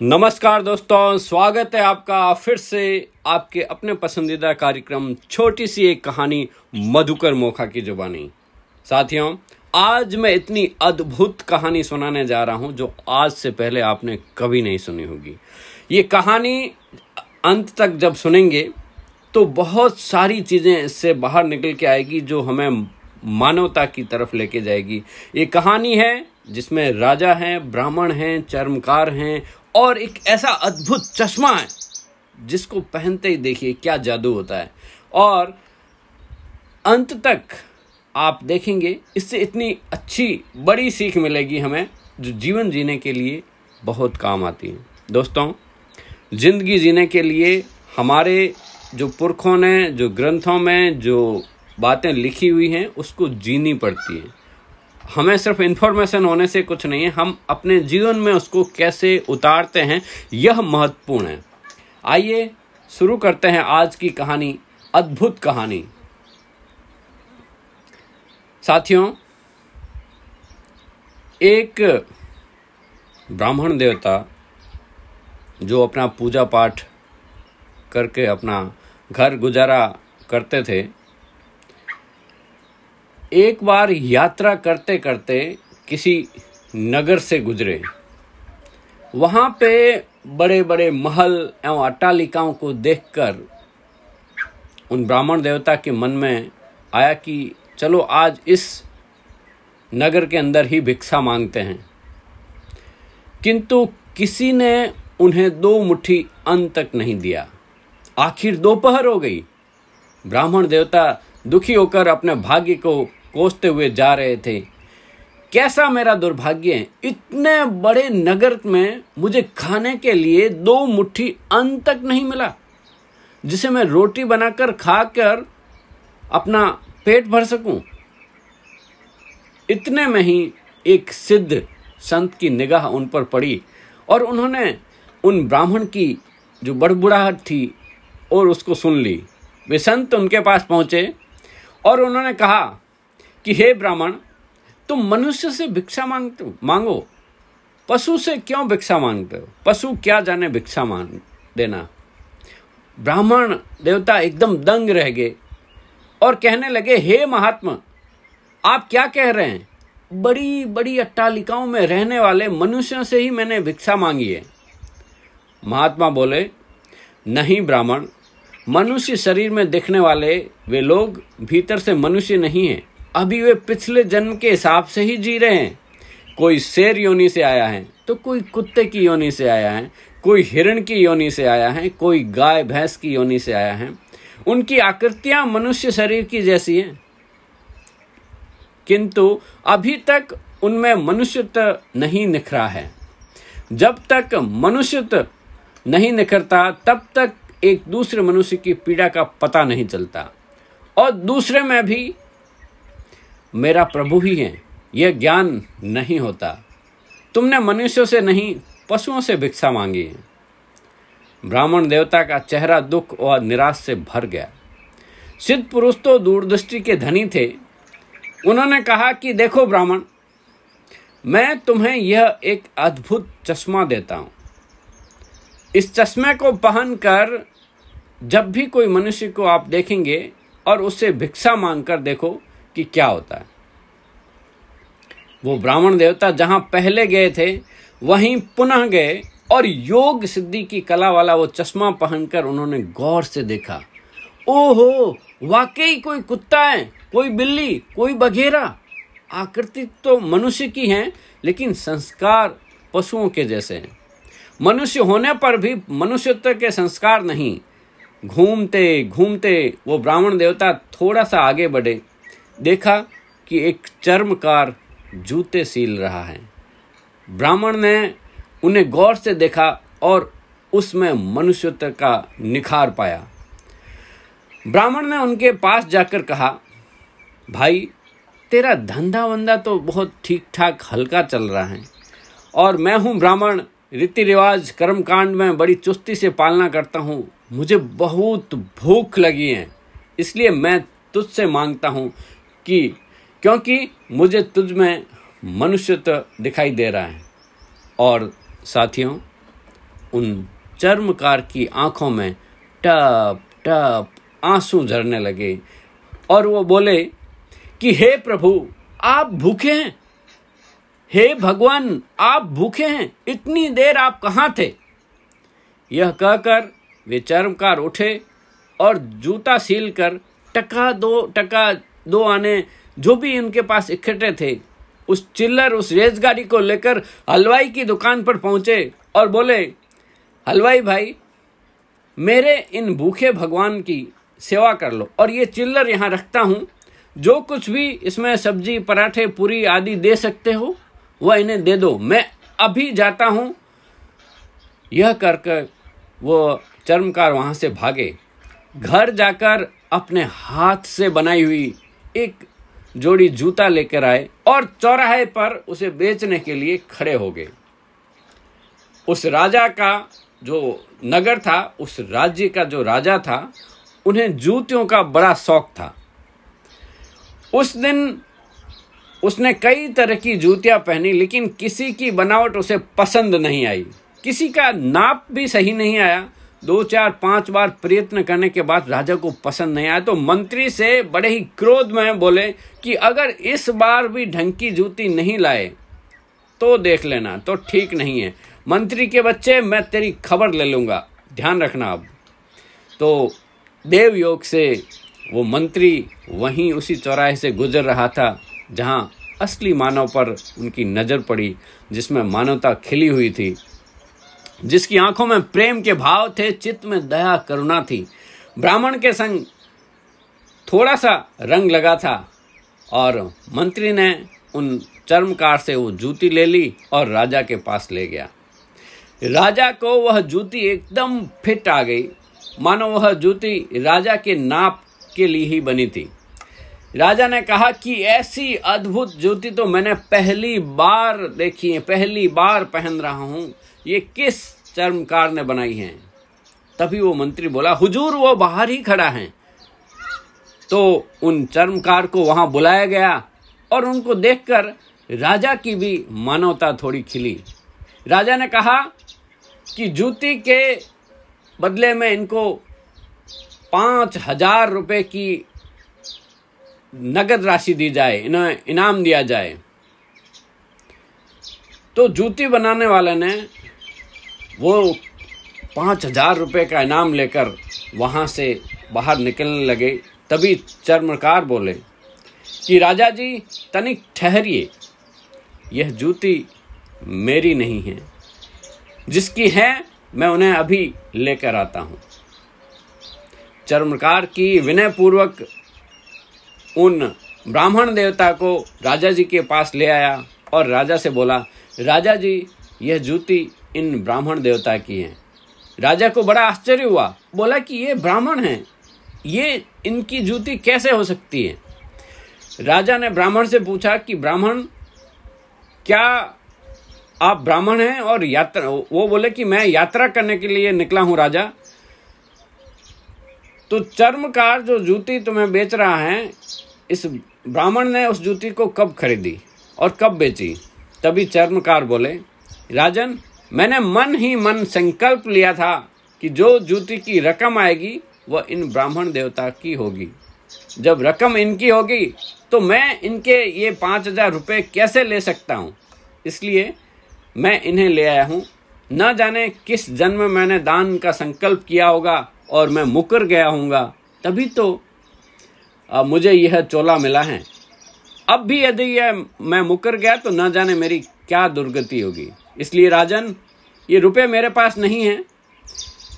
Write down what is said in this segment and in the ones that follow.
नमस्कार दोस्तों, स्वागत है आपका फिर से आपके अपने पसंदीदा कार्यक्रम छोटी सी एक कहानी मधुकर मोखा की जुबानी। साथियों, आज मैं इतनी अद्भुत कहानी सुनाने जा रहा हूँ जो आज से पहले आपने कभी नहीं सुनी होगी। ये कहानी अंत तक जब सुनेंगे तो बहुत सारी चीज़ें इससे बाहर निकल के आएगी जो हमें मानवता की तरफ़ लेके जाएगी। ये कहानी है जिसमें राजा हैं, ब्राह्मण हैं, चर्मकार हैं और एक ऐसा अद्भुत चश्मा है, जिसको पहनते ही देखिए क्या जादू होता है। और अंत तक आप देखेंगे, इससे इतनी अच्छी, बड़ी सीख मिलेगी हमें, जो जीवन जीने के लिए बहुत काम आती है। दोस्तों, ज़िंदगी जीने के लिए हमारे जो पुरखों ने, जो ग्रंथों में जो बातें लिखी हुई हैं, उसको जीनी पड़ती है। हमें सिर्फ़ इन्फॉर्मेशन होने से कुछ नहीं है, हम अपने जीवन में उसको कैसे उतारते हैं, यह महत्वपूर्ण है। आइए शुरू करते हैं आज की कहानी, अद्भुत कहानी। साथियों, एक ब्राह्मण देवता जो अपना पूजा पाठ करके अपना घर गुजारा करते थे एक बार यात्रा करते करते किसी नगर से गुजरे। वहाँ पे बड़े बड़े महल एवं अट्टालिकाओं को देखकर उन ब्राह्मण देवता के मन में आया कि चलो आज इस नगर के अंदर ही भिक्षा मांगते हैं। किंतु किसी ने उन्हें दो मुट्ठी अन्न तक नहीं दिया। आखिर दोपहर हो गई। ब्राह्मण देवता दुखी होकर अपने भाग्य को कोसते हुए जा रहे थे। कैसा मेरा दुर्भाग्य है, इतने बड़े नगर में मुझे खाने के लिए दो मुट्ठी अन्न तक नहीं मिला, जिसे मैं रोटी बनाकर खाकर अपना पेट भर सकूँ। इतने में ही एक सिद्ध संत की निगाह उन पर पड़ी और उन्होंने उन ब्राह्मण की जो बड़बुड़ाहट थी और उसको सुन ली। वे संत उनके पास पहुँचे और उन्होंने कहा कि हे ब्राह्मण, तुम मनुष्य से भिक्षा मांगते हो? मांगो। पशु से क्यों भिक्षा मांगते हो? पशु क्या जाने भिक्षा मांग देना? ब्राह्मण देवता एकदम दंग रह गए और कहने लगे, हे महात्मा, आप क्या कह रहे हैं? बड़ी बड़ी अट्टालिकाओं में रहने वाले मनुष्यों से ही मैंने भिक्षा मांगी है। महात्मा बोले, नहीं ब्राह्मण, मनुष्य शरीर में दिखने वाले वे लोग भीतर से मनुष्य नहीं हैं। अभी वे पिछले जन्म के हिसाब से ही जी रहे हैं। कोई शेर योनि से आया है तो कोई कुत्ते की योनि से आया है, कोई हिरण की योनि से आया है, कोई गाय भैंस की योनि से आया है। उनकी आकृतियाँ मनुष्य शरीर की जैसी हैं। किंतु अभी तक उनमें मनुष्यत्व नहीं निखरा है। जब तक मनुष्यत्व नहीं निखरता, तब तक एक दूसरे मनुष्य की पीड़ा का पता नहीं चलता। और दूसरे में भी मेरा प्रभु ही है। यह ज्ञान नहीं होता। तुमने मनुष्यों से नहीं, पशुओं से भिक्षा मांगी है। ब्राह्मण देवता का चेहरा दुख और निराश से भर गया। सिद्ध पुरुष तो दूरदृष्टि के धनी थे। उन्होंने कहा कि देखो ब्राह्मण, मैं तुम्हें यह एक अद्भुत चश्मा देता हूँ। इस चश्मे को पहनकर जब भी कोई मनुष्य को आप देखेंगे और उससे भिक्षा मांगकर देखो कि क्या होता है? वो ब्राह्मण देवता जहाँ पहले गए थे, वहीं पुनः गए और योग सिद्धि की कला वाला वो चश्मा पहनकर उन्होंने गौर से देखा। ओहो, वाकई कोई कुत्ता है, कोई बिल्ली, कोई बघेरा? आकृति तो मनुष्य की है, लेकिन संस्कार पशुओं के जैसे हैं। मनुष्य होने पर भी मनुष्यत्व के संस्कार नहीं। घूमते घूमते वो ब्राह्मण देवता थोड़ा सा आगे बढ़े। देखा कि एक चर्मकार जूते सील रहा है। ब्राह्मण ने उन्हें गौर से देखा और उसमें मनुष्यत्व का निखार पाया। ब्राह्मण ने उनके पास जाकर कहा, भाई, तेरा धंधा वंदा तो बहुत ठीक ठाक हल्का चल रहा है और मैं हूँ ब्राह्मण। रीति रिवाज कर्म कांड में बड़ी चुस्ती से पालना करता हूँ। मुझे बहुत भूख लगी है, इसलिए मैं तुझसे माँगता हूँ कि, क्योंकि मुझे तुझ में मनुष्यत्व दिखाई दे रहा है। और साथियों, उन चर्मकार की आँखों में टप टप आँसू झरने लगे, और वो बोले कि, हे प्रभु, आप भूखे हैं। हे भगवान, आप भूखे हैं। इतनी देर आप कहाँ थे? यह कहकर वे चर्मकार उठे और जूता सील कर टका दो, टका दो आने जो भी इनके पास इकट्ठे थे, उस चिल्लर, उस रेजगाड़ी को लेकर हलवाई की दुकान पर पहुँचे और बोले, हलवाई भाई, मेरे इन भूखे भगवान की सेवा कर लो और ये चिल्लर यहाँ रखता हूँ। जो कुछ भी इसमें सब्ज़ी, पराठे, पूरी आदि दे सकते हो, वह इन्हें दे दो। मैं अभी जाता हूँ। यह करके वो चर्मकार वहाँ से भागे। घर जाकर अपने हाथ से बनाई हुई एक जोड़ी जूता लेकर आए और चौराहे पर उसे बेचने के लिए खड़े हो गए। उस राजा का जो नगर था, उस राज्य का जो राजा था, उन्हें जूतियों का बड़ा शौक था। उस दिन उसने कई तरह की जूतियाँ पहनी, लेकिन किसी की बनावट उसे पसंद नहीं आई। किसी का नाप भी सही नहीं आया। दो चार पाँच बार प्रयत्न करने के बाद राजा को पसंद नहीं आया तो मंत्री से बड़े ही क्रोध में बोले कि अगर इस बार भी ढंग की जूती नहीं लाए तो देख लेना तो ठीक नहीं है। मंत्री के बच्चे, मैं तेरी खबर ले लूँगा। ध्यान रखना अब। तो देव योग से वो मंत्री वहीं उसी चौराहे से गुजर रहा था, जहाँ असली मानव पर उनकी नज़र पड़ी, जिसमें मानवता खिली हुई थी। जिसकी आँखों में प्रेम के भाव थे, चित्त में दया करुणा थी। ब्राह्मण के संग थोड़ा सा रंग लगा था और मंत्री ने उन चर्मकार से वो जूती ले ली और राजा के पास ले गया। राजा को वह जूती एकदम फिट आ गई। मानो वह जूती राजा के नाप के लिए ही बनी थी। राजा ने कहा कि ऐसी अद्भुत जूती तो मैंने पहली बार देखी है, पहली बार पहन रहा हूँ। ये किस चर्मकार ने बनाई है? तभी वो मंत्री बोला, हुजूर, वो बाहर ही खड़ा है। तो उन चर्मकार को वहाँ बुलाया गया और उनको देखकर राजा की भी मानवता थोड़ी खिली। राजा ने कहा कि जूती के बदले में इनको पाँच हज़ार रुपए की नगद राशि दी जाए इन्हें इनाम दिया जाए। तो जूती बनाने वाले ने वो पाँच हज़ार रुपये का इनाम लेकर वहाँ से बाहर निकलने लगे। तभी चर्मकार बोले, कि राजा जी, तनिक ठहरिए। यह जूती मेरी नहीं है। जिसकी है, मैं उन्हें अभी लेकर आता हूँ। चर्मकार की विनयपूर्वक उन ब्राह्मण देवता को राजा जी के पास ले आया और राजा से बोला, राजा जी, यह जूती इन ब्राह्मण देवता की है। राजा को बड़ा आश्चर्य हुआ। बोला कि ये ब्राह्मण हैं। ये इनकी जूती कैसे हो सकती है? राजा ने ब्राह्मण से पूछा कि ब्राह्मण, क्या आप ब्राह्मण हैं और यात्रा, वो बोले कि मैं यात्रा करने के लिए निकला हूँ राजा। तो चर्मकार जो जूती तुम्हें बेच रहा है, इस ब्राह्मण ने उस जूती को कब खरीदी और कब बेची? तभी चर्मकार बोले, राजन मैंने मन ही मन संकल्प लिया था कि जो जूती की रकम आएगी, वह इन ब्राह्मण देवता की होगी। जब रकम इनकी होगी तो मैं इनके ये पाँच हज़ार रुपये कैसे ले सकता हूँ? इसलिए मैं इन्हें ले आया हूँ। न जाने किस जन्म मैंने दान का संकल्प किया होगा और मैं मुकर गया हूँगा तभी तो मुझे यह चोला मिला है। अब भी यदि यह मैं मुकर गया तो न जाने मेरी क्या दुर्गति होगी। इसलिए राजन ये रुपए मेरे पास नहीं है।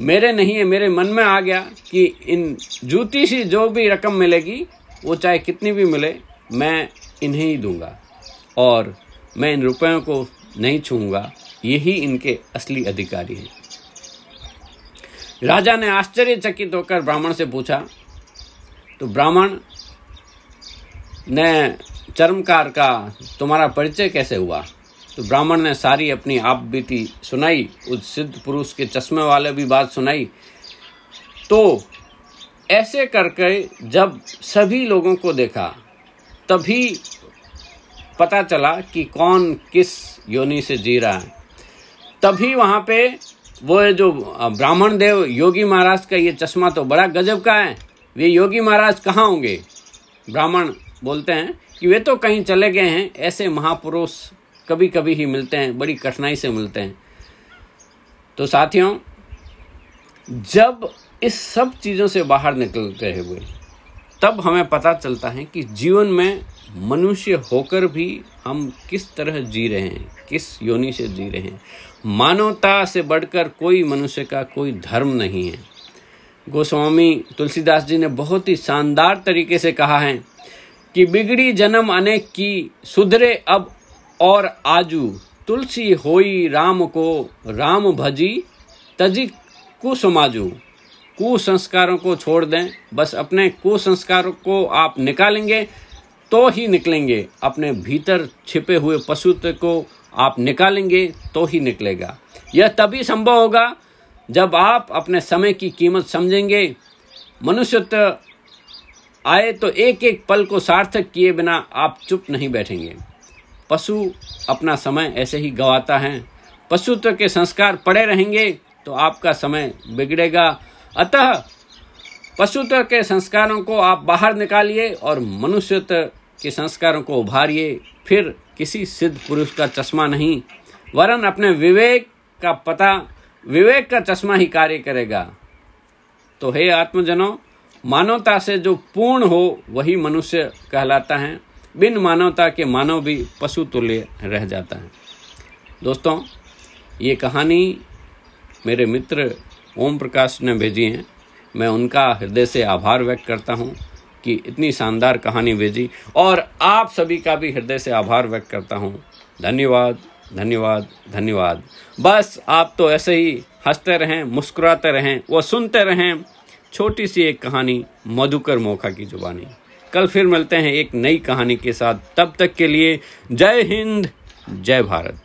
मेरे नहीं है, मेरे मन में आ गया कि इन जूती सी जो भी रकम मिलेगी, वो चाहे कितनी भी मिले, मैं इन्हें ही दूँगा। और मैं इन रुपयों को नहीं छूँगा। यही इनके असली अधिकारी हैं। राजा ने आश्चर्यचकित होकर ब्राह्मण से पूछा तो ब्राह्मण, ने चर्मकार का तुम्हारा परिचय कैसे हुआ? तो ब्राह्मण ने सारी अपनी आप बीती सुनाई, उस सिद्ध पुरुष के चश्मे वाले भी बात सुनाई। तो ऐसे करके जब सभी लोगों को देखा, तभी पता चला कि कौन किस योनि से जी रहा है। तभी वहाँ पे वो जो ब्राह्मण देव योगी महाराज का ये चश्मा तो बड़ा गजब का है। वे योगी महाराज कहाँ होंगे? ब्राह्मण बोलते हैं कि वे तो कहीं चले गए हैं, ऐसे महापुरुष कभी कभी ही मिलते हैं, बड़ी कठिनाई से मिलते हैं। तो साथियों, जब इस सब चीज़ों से बाहर निकलते हुए, तब हमें पता चलता है कि जीवन में मनुष्य होकर भी हम किस तरह जी रहे हैं, किस योनि से जी रहे हैं। मानवता से बढ़कर कोई मनुष्य का कोई धर्म नहीं है। गोस्वामी तुलसीदास जी ने बहुत ही शानदार तरीके से कहा है कि बिगड़ी जन्म अनेक की, सुधरे अब और आजू तुलसी होई राम को राम भजी, तजी कुसमाजू। कुसंस्कारों को छोड़ दें, बस अपने कुसंस्कारों को आप निकालेंगे तो ही निकलेंगे। अपने भीतर छिपे हुए पशुत्व को आप निकालेंगे तो ही निकलेगा। यह तभी संभव होगा जब आप अपने समय की कीमत समझेंगे। मनुष्यत्व आए तो एक एक पल को सार्थक किए बिना आप चुप नहीं बैठेंगे। पशु अपना समय ऐसे ही गवाता है। पशुत्व के संस्कार पड़े रहेंगे तो आपका समय बिगड़ेगा। अतः पशुत्व के संस्कारों को आप बाहर निकालिए और मनुष्यत्व के संस्कारों को उभारिए। फिर किसी सिद्ध पुरुष का चश्मा नहीं। वरन अपने विवेक का पता, विवेक का चश्मा ही कार्य करेगा। तो हे आत्मजनों, मानवता से जो पूर्ण हो, वही मनुष्य कहलाता है। बिन मानवता के मानव भी पशु तुल्य रह जाता है। दोस्तों, ये कहानी मेरे मित्र ओम प्रकाश ने भेजी है। मैं उनका हृदय से आभार व्यक्त करता हूँ कि इतनी शानदार कहानी भेजी और आप सभी का भी हृदय से आभार व्यक्त करता हूँ। धन्यवाद धन्यवाद धन्यवाद। बस आप तो ऐसे ही हँसते रहें, मुस्कुराते रहें, वो सुनते रहें। छोटी सी एक कहानी मधुकर मोखा की जुबानी। कल फिर मिलते हैं एक नई कहानी के साथ। तब तक के लिए जय हिंद, जय भारत।